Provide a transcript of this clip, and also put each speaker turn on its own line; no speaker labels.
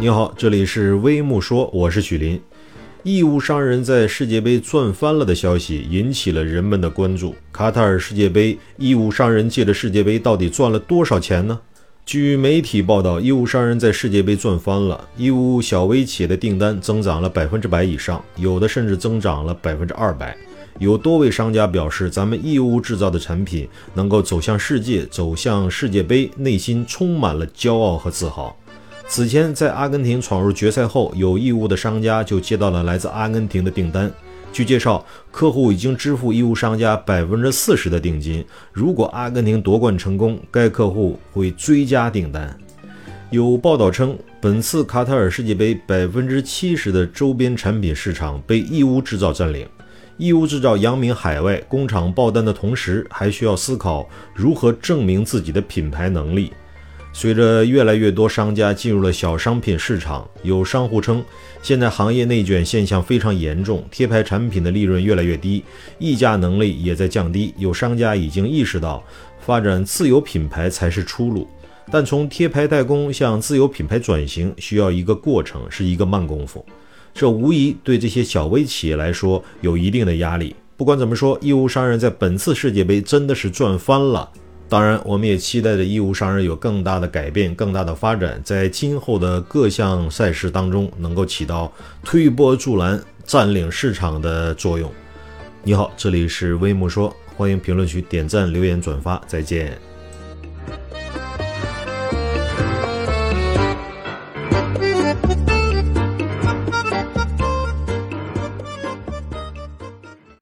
你好，这里是微木说，我是许林。义乌商人在世界杯赚翻了的消息引起了人们的关注。卡塔尔世界杯，义乌商人借着世界杯到底赚了多少钱呢？据媒体报道，义乌商人在世界杯赚翻了，义乌小微企业的订单增长了百分之百以上，有的甚至增长了百分之二百。有多位商家表示，咱们义乌制造的产品能够走向世界，走向世界杯，内心充满了骄傲和自豪。此前，在阿根廷闯入决赛后，有义乌的商家就接到了来自阿根廷的订单。据介绍，客户已经支付义乌商家百分之四十的定金。如果阿根廷夺冠成功，该客户会追加订单。有报道称，本次卡塔尔世界杯百分之七十的周边产品市场被义乌制造占领。义乌制造扬名海外，工厂爆单的同时，还需要思考如何证明自己的品牌能力。随着越来越多商家进入了小商品市场，有商户称，现在行业内卷现象非常严重，贴牌产品的利润越来越低，议价能力也在降低。有商家已经意识到，发展自有品牌才是出路。但从贴牌代工向自有品牌转型，需要一个过程，是一个慢功夫。这无疑对这些小微企业来说有一定的压力。不管怎么说，义乌商人在本次世界杯真的是赚翻了。当然，我们也期待着义乌商人有更大的改变、更大的发展，在今后的各项赛事当中能够起到推波助澜、占领市场的作用。你好，这里是微木说，欢迎评论区点赞、留言、转发，再见。